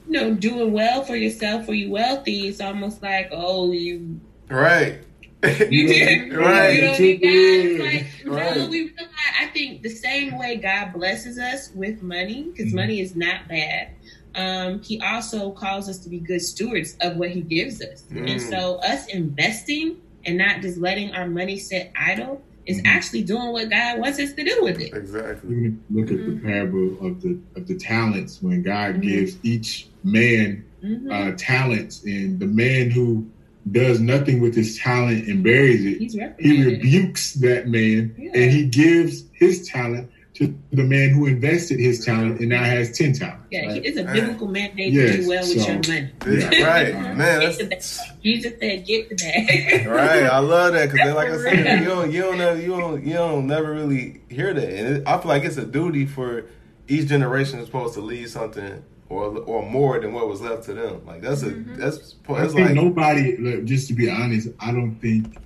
you know, doing well for yourself or you wealthy, it's almost like oh you Right. You did. Right. You don't need God. It's like, Right. no, we realize, I think the same way God blesses us with money, because Mhm. money is not bad, um, He also calls us to be good stewards of what He gives us. Mm. And so, us investing and not just letting our money sit idle is Mhm. actually doing what God wants us to do with it. Exactly. Even if you look at Mm-hmm. the parable of the of the talents, when God Mhm. gives each man Mhm. uh, talents, and the man who does nothing with his talent and buries it, he rebukes that man Yeah. and he gives his talent to the man who invested his talent and now has ten talents. Yeah, right? it's a biblical mandate Yes, to do well with so- your money. This- Right, uh-huh. man. Get the That's. Jesus said, "Get the bag." right. I love that because, like I said, you don't, you don't, never, you don't, you don't never really hear that, and it, I feel like it's a duty for each generation is supposed to leave something or or more than what was left to them. Like that's a Mhm. that's I that's think like nobody. Look, just to be honest, I don't think.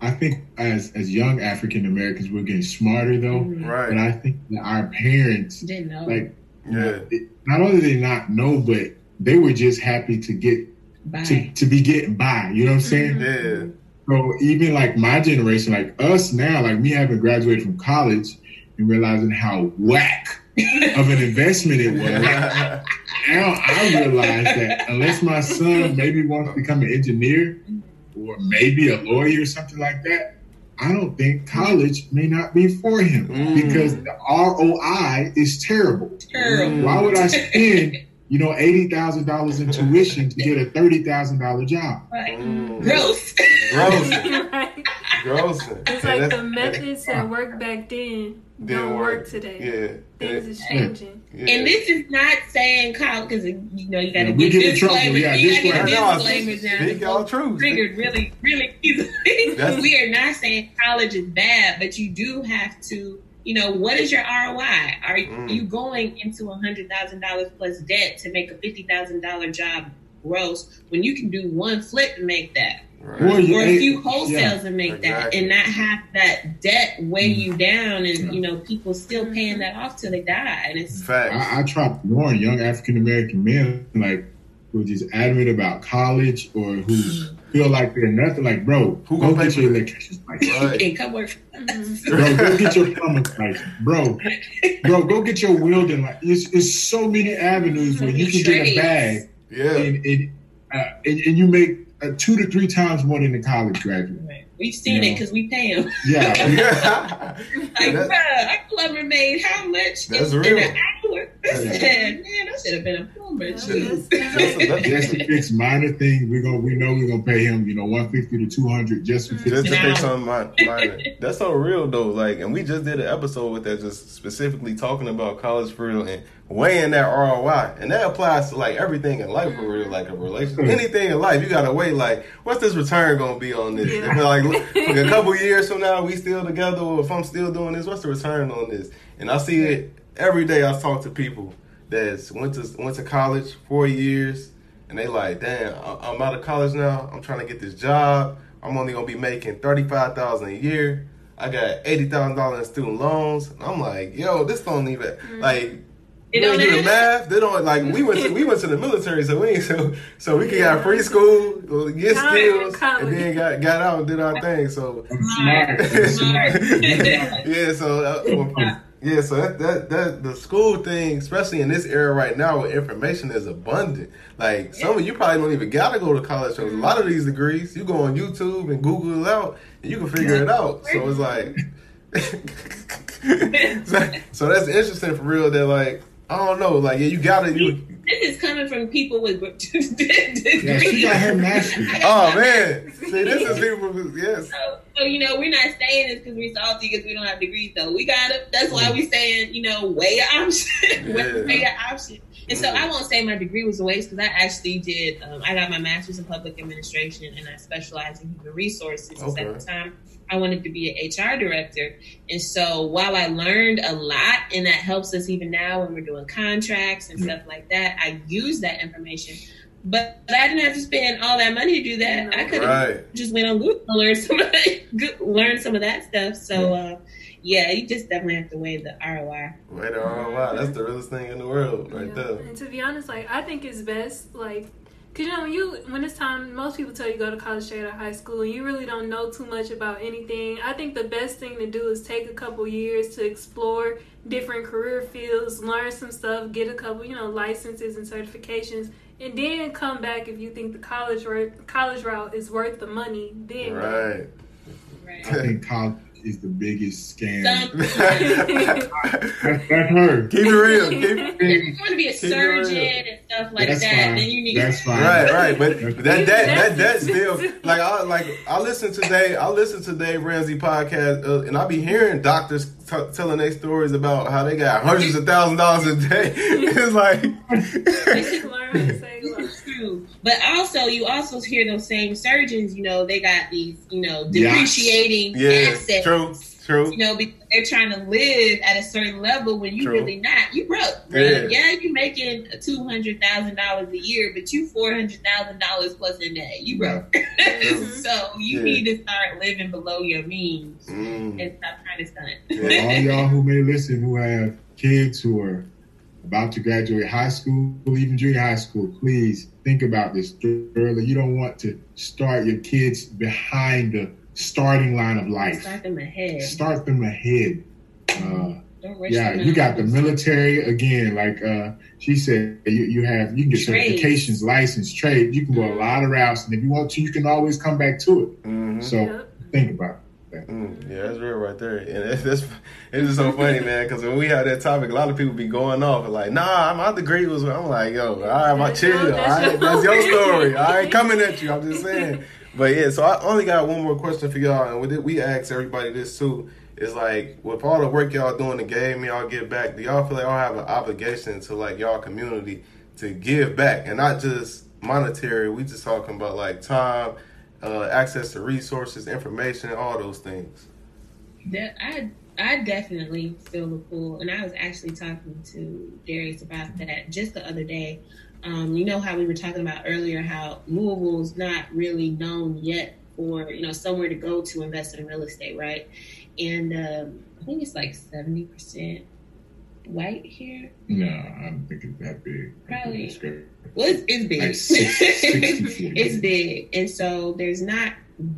I think as as young African Americans, we're getting smarter though, Mhm. right. and I think that our parents, Didn't know. like, yeah. not only did they not know, but they were just happy to get Bye. to, to be getting by. You know what I'm saying? Yeah. So even like my generation, like us now, like me having graduated from college and realizing how whack of an investment it was. now I realize that unless my son maybe wants to become an engineer or maybe a lawyer or something like that, I don't think college may not be for him Mm. because the ROI is terrible. Terrible. Why would I spend, you know, eighty thousand dollars in tuition to get a thirty thousand dollar job? Right. Mm. Gross. Gross. right. Gross. It's like the methods that worked back then Didn't don't work. work today. Yeah. Things is changing. yeah. And this is not saying college because you know you got to Yeah, we get get in trouble. disclaimers. Yeah, you got to get disclaimer. disclaimers. Speak y'all truth. Triggered really, really easily. That's- we are not saying college is bad, but you do have to. You know what is your ROI? Are Mm. you going into a hundred thousand dollars plus debt to make a fifty thousand dollar job gross when you can do one flip and make that? Right. Or you or a few wholesales yeah. and make that and not have that debt weigh Mm. you down and you know people still paying that off till they die and it's Facts. I, I try to warn young African American men like who are just adamant about college or who feel like they're nothing. Like, bro, Who go get your for electrician's license. Right. and come work for Mhm. us. Bro, go get your plumber's license. Bro, bro, go get your welding license. It's, it's so many avenues where you can get a bag Yeah. and, and, uh, and, and you make uh, two to three times more than a college graduate. We've seen Yeah. it because we pay them. Yeah. Like, That- bruh, plumber made how much That's in, real. in an hour? I said, man, I should have been a plumber. Yeah, Jeez. that's- That's a- that's- just to fix minor things, we're gonna we know we're gonna pay him, you know, one fifty to two hundred just for Mhm. Just to fix something minor. That's so real though. Like, and we just did an episode with that, just specifically talking about college for real and weighing that ROI, and that applies to like everything in life for real, like a relationship, Mhm. anything in life. You gotta weigh like, what's this return gonna be on this? Yeah. Like, like a couple years from now, we still together, or if I'm still doing this, what's the return on this? And I see it every day. I talk to people that's went to went to college four years, and they like, damn, I- I'm out of college now. I'm trying to get this job. I'm only gonna be making thirty five thousand a year. I got eighty thousand dollars in student loans. And I'm like, yo, this don't even like. They don't don't the math. They don't like. We went to we went to the military, so we so so we could have free school, get College, skills, college. and then got got out and did our thing. So I'm smart. I'm smart. yeah, so uh, well, yeah, so that, that that the school thing, especially in this era right now, where information is abundant. Like some of you probably don't even gotta go to college. So a lot of these degrees, you go on YouTube and Google it out, and you can figure it out. So it's like, so, so that's interesting for real. That like I don't know, like yeah, you gotta you. This is coming from people with degrees. Yeah, she got her master's. Oh man, see this is people. who- Yes, So, so, you know, we're not saying this because we're salty because we don't have degrees. Though we got it. That's why we saying, you know, weigh your option, Yeah. weigh your option. And so. I won't say my degree was a waste because I actually did. Um, I got my master's in public administration and I specialized in human resources. Okay. At the time, I wanted to be an HR director, and so while I learned a lot, and that helps us even now when we're doing contracts and stuff like that, I use that information. But, but I didn't have to spend all that money to do that. I could have right. just went on Google and learned some of that, learn some of that stuff. So uh, yeah, you just definitely have to weigh the ROI. Wait, oh wow, that's the realest thing in the world, right Yeah. there. And to be honest, like I think it's best, like, cause you know when you when it's time, most people tell you go to college straight out of high school, and you really don't know too much about anything. I think the best thing to do is take a couple years to explore different career fields, learn some stuff, get a couple, you know, licenses and certifications, and then come back if you think the college route, college route is worth the money. Then. Right. Right. I think college is the biggest scam. That's, that's her. Keep it real. Keep if you want to be a surgeon and stuff like That's that, fine. then you need That's fine. Right, right, but that that that That's- that still like I like I listen to Dave I listen to Dave Ramsey podcast uh, and I be hearing doctors t- telling their stories about how they got hundreds of thousand dollars a day. it's like true. But also, you also hear those same surgeons, you know, they got these, you know, Yes. depreciating yeah, assets. true, true. You know, because they're trying to live at a certain level when you True. really not. You broke. Yeah. Yeah, you're making two hundred thousand dollars a year, but you four hundred thousand dollars plus in that. You broke. so you Yeah. need to start living below your means Mm. and stop trying to stunt. Yeah. all y'all who may listen who have kids who are about to graduate high school, even junior high school, please think about this early. You don't want to start your kids behind the starting line of life. Start them ahead. Start them ahead. Uh, Don't yeah, you got the military again. Like uh, she said, you, you have you can get Trades. certifications, license, trade. You can go a lot of routes, and if you want to, you can always come back to it. Mhm. So Yep. think about it. Mm, yeah, that's real right there, and it's that's it's just so funny, man. Because when we had that topic, a lot of people be going off and like, "Nah, I'm my degree was." I'm like, "Yo, all right, my That's chill. your- All that's your- story. I ain't coming at you. I'm just saying." But yeah, so I only got one more question for y'all, and with it, we ask everybody this too. Is like with all the work y'all doing the game, y'all give back. Do y'all feel like y'all have an obligation to like y'all community to give back, and not just monetary? We just talking about like time, uh, access to resources, information, all those things. That I I definitely feel the pull, and I was actually talking to Darius about that just the other day. Um, you know how we were talking about earlier how Louisville's not really known yet for you know somewhere to go to invest in real estate, right? And um, I think it's like seventy percent white here. No, I don't think it's that big. Probably. It's. Well, it's, it's big. Like 60, 40. it's big, and so there's not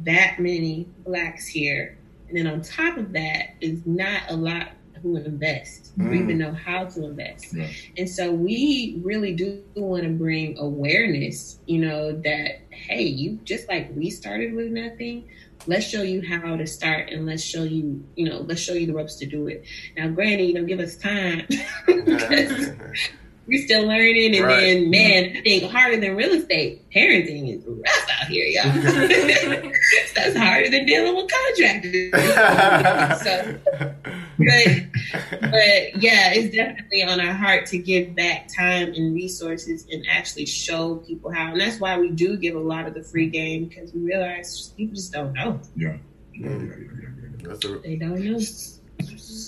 that many blacks here. And then on top of that, is not a lot who invest or Mm. even know how to invest. Yeah. And so we really do want to bring awareness, you know, that hey, you just like we started with nothing. Let's show you how to start, and let's show you, you know, let's show you the ropes to do it. Now, granted, you know, give us time. we're still learning, and Right. then man, I think harder than real estate parenting is rough out here, y'all. That's harder than dealing with contractors. so, but but yeah, it's definitely on our heart to give back time and resources and actually show people how. And that's why we do give a lot of the free game because we realize people just don't know. Yeah. Yeah, yeah, yeah, yeah, yeah. That's a, They don't know.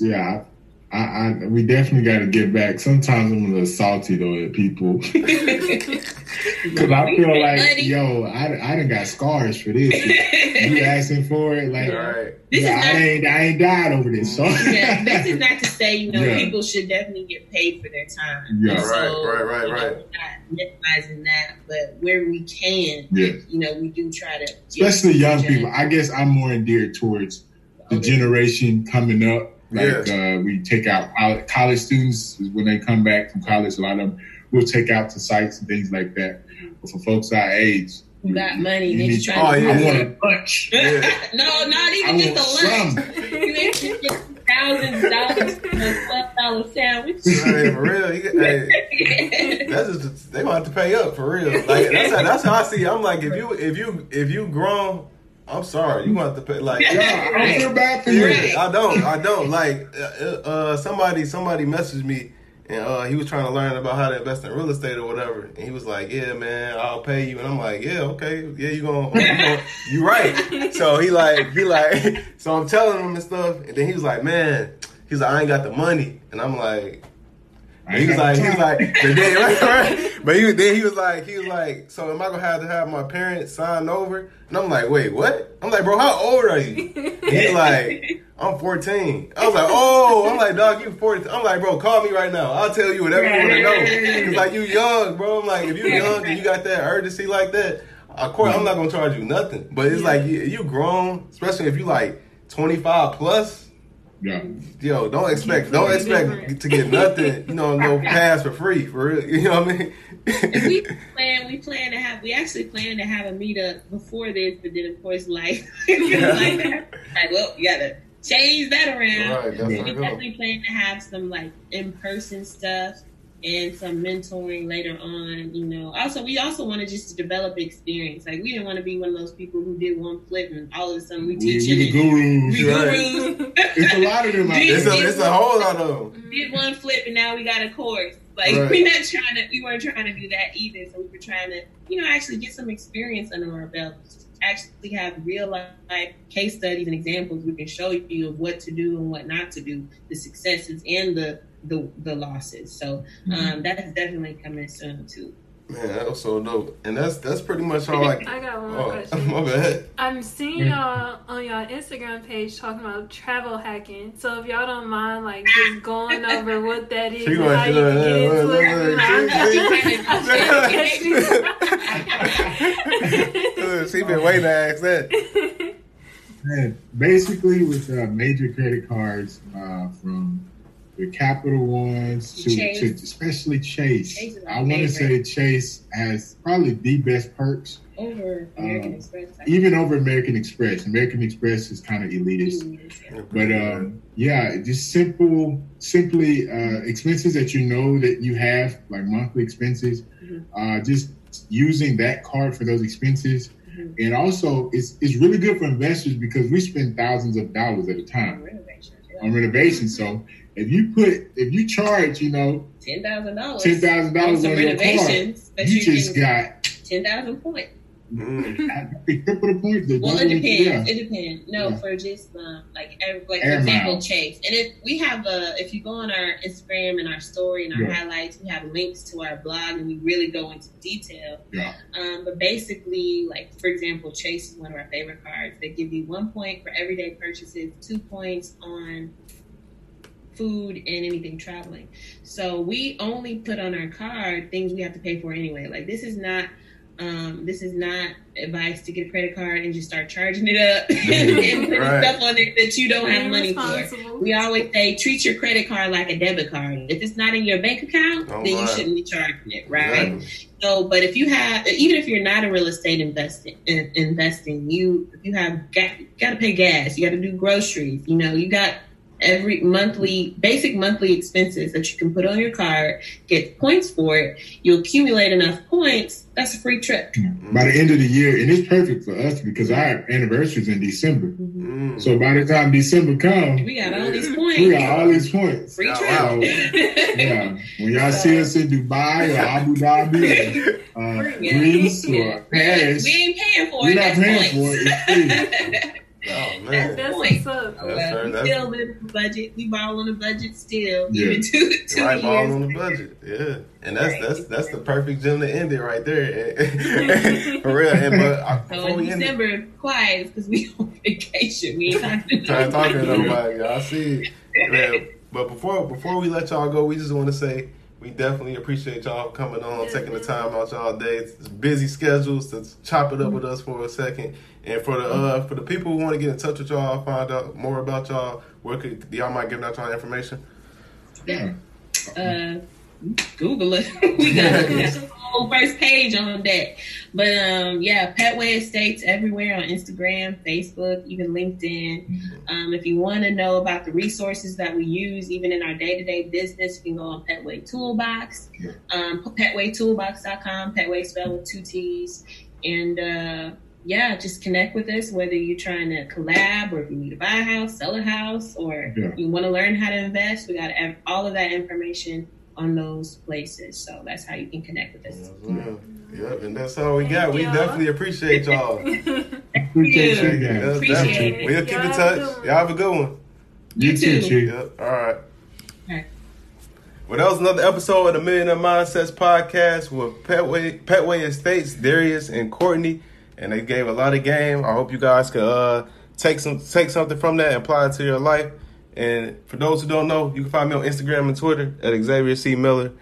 Yeah, I, I, we definitely got to get back. Sometimes I'm a little salty though at people because I feel like, yo, I, I done got scars for this. you asking for it, like, all right. This yeah, is I not- ain't, I ain't died over this. So yeah, this is not to say you know Yeah. people should definitely get paid for their time. Yeah. So, Right, right, right, you know, right. We're not minimizing that, but where we can, yeah, you know, we do try to. especially young people. I guess I'm more endeared towards the oh, Okay. generation coming up. Like uh, we take out college, college students when they come back from college. A lot of them we'll take out to sites and things like that. But for folks our age, You got money, you then you need- try Oh, to. yeah. I want a lunch. Yeah. no, not even want just a lunch. some. You ain't just get thousands of dollars for a twelve dollar sandwich. Hey, for real, you, hey, that's just they gonna have to pay up for real. Like that's how, that's how I see. it. I'm like, if you if you if you grown, I'm sorry, you gonna have to pay. Like, Yeah, I don't feel bad for you. Right. I don't, I don't. Like, uh, uh, somebody somebody messaged me. And uh, he was trying to learn about how to invest in real estate or whatever. And he was like, "Yeah, man, I'll pay you." And I'm like, "Yeah, okay, yeah, you gonna, you gonna you right." So he like, he like, so I'm telling him and stuff. And then he was like, "Man," he's like, "I ain't got the money." And I'm like, He was like, he was like, but then, right, right. But he, then he was like, he was like, so am I gonna have to have my parents sign over? And I'm like, wait, what? I'm like, bro, how old are you? And he's like, I'm 14. I was like, oh, I'm like, dog, you 14. I'm like, bro, call me right now. I'll tell you whatever you want to know. Cause like you young, bro. I'm like, if you young and you got that urgency like that, of course I'm not gonna charge you nothing. But it's like you, you grown, especially if you like 25 plus. Yeah. Yo, don't expect don't expect to get nothing, you know, no pass for free for real. You know what I mean? we plan we plan to have we actually plan to have a meetup before this, but then of course life like, like well you gotta change that around. Right, that's we how it go. definitely plan to have some like in person stuff and some mentoring later on, you know. Also we also wanted just to develop experience. Like we didn't want to be one of those people who did one flip and all of a sudden we teach we the gurus. We Right. gurus. It's a lot of them out It's a it's a whole lot of them. did one flip and now we got a course. Like Right. we're not trying to, we weren't trying to do that either. So we were trying to, you know, actually get some experience under our belts. Actually have real life case studies and examples we can show you of what to do and what not to do, the successes and the the, the losses. So um, that's definitely coming soon too. Man, that was so dope. And that's that's pretty much all I I got one more Oh, question. my bad. I'm seeing y'all on y'all Instagram page talking about travel hacking. So if y'all don't mind, like just going over what that is She and how you can get into it. she been waiting to ask that. Man, basically, with uh, major credit cards, uh, from the capital ones to, to especially Chase. Chase is my I want to say Chase has probably the best perks, Over American Um, Express. even over American Express. American Express is kind of elitist. But um, yeah, just simple, simply uh, expenses that you know that you have, like monthly expenses. Mhm. Uh, just using that card for those expenses, Mhm. and also it's it's really good for investors because we spend thousands of dollars at a time Renovations, on renovations. So if you put if you charge, you know, ten thousand dollars. ten thousand dollars on your card, you you're just got ten thousand points. Mm. the triple the points. The Well, it depends. yeah. It depends. No, Yeah. for just um, like every, like for example. Chase. And if we have a, if you go on our Instagram and our story and our Yeah. highlights, we have links to our blog and we really go into detail. Yeah. Um, but basically, like for example, Chase is one of our favorite cards. They give you one point for everyday purchases, two points on food and anything traveling. So we only put on our card things we have to pay for anyway. Like this is not um, this is not advice to get a credit card and just start charging it up and putting Right. stuff on it that you don't have money for. We always say treat your credit card like a debit card. If it's not in your bank account, Oh, then you shouldn't be charging it, right? Exactly. So, but if you have, even if you're not a real estate investing, in, investing, you you have got got to pay gas, you got to do groceries, you know, you got every monthly basic monthly expenses that you can put on your card, get points for it. You accumulate enough points, that's a free trip. By the end of the year, and it's perfect for us because our anniversary is in December. Mm. So by the time December comes, We got all these points. we got all these points. free Oh, trip. wow. Yeah, when y'all see us in Dubai or Abu Dhabi, or, uh, Greece or Paris, we ain't paying for it. we're not paying points. for it. It's free. Oh man. That's Point. what's up. That's Well, we that's- still live on a budget. We ball on a budget still. Yeah. Even two, two right ball years. on the budget. Yeah. And that's Right. that's that's the perfect gym to end it right there. For real. And but uh, So in we end December, quiet because we on vacation. We ain't talking to trying to talk to nobody. nobody. Y'all see. Man, but before before we let y'all go, we just want to say we definitely appreciate y'all coming on, taking the time out y'all day. It's busy schedules to chop it up with us for a second. And for the uh for the people who want to get in touch with y'all, find out more about y'all, where could y'all might give out y'all information? Yeah. uh, Google it. we got a whole first page on that. But um, yeah, Petway Estates everywhere on Instagram, Facebook, even LinkedIn. Um, if you want to know about the resources that we use, even in our day to day business, you can go on Petway Toolbox, um, petwaytoolbox.com, Petway spelled with two T's. And uh, yeah, just connect with us, whether you're trying to collab or if you need to buy a house, sell a house, or Yeah. you want to learn how to invest. We got ev- all of that information on those places. So that's how you can connect with us. Yeah, Yep, and that's all we Thank got. We y'all. definitely appreciate y'all. Appreciate you Yeah. guys. Appreciate it. We'll keep Y'all in touch. good. Y'all have a good one. You You too, too. Chief. Yep. All right. right. Well, that was another episode of the Millionaire Mindsets podcast with Petway, Petway Estates, Darius and Courtney, and they gave a lot of game. I hope you guys could uh, take some take something from that and apply it to your life. And for those who don't know, you can find me on Instagram and Twitter at Xavier C Miller.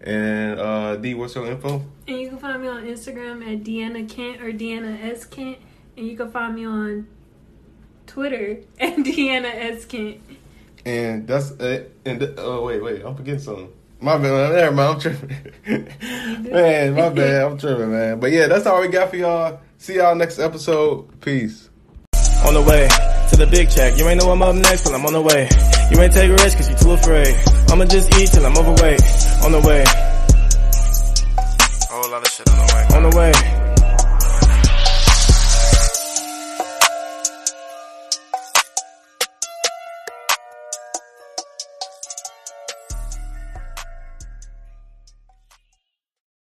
And uh, D, what's your info? And you can find me on Instagram at Deanna Kent or Deanna S Kent, and you can find me on Twitter at Deanna S Kent. And that's it. And th- oh wait, wait, I'm forgetting something. My bad, never mind. I'm tripping. man, my bad. I'm tripping, man. But yeah, that's all we got for y'all. See y'all next episode. Peace. On the way to the big check. You ain't know I'm up next, but I'm on the way. You ain't take a risk cause you too afraid. I'ma just eat till I'm overweight. On the way. Whole lot of shit on the way. On the way.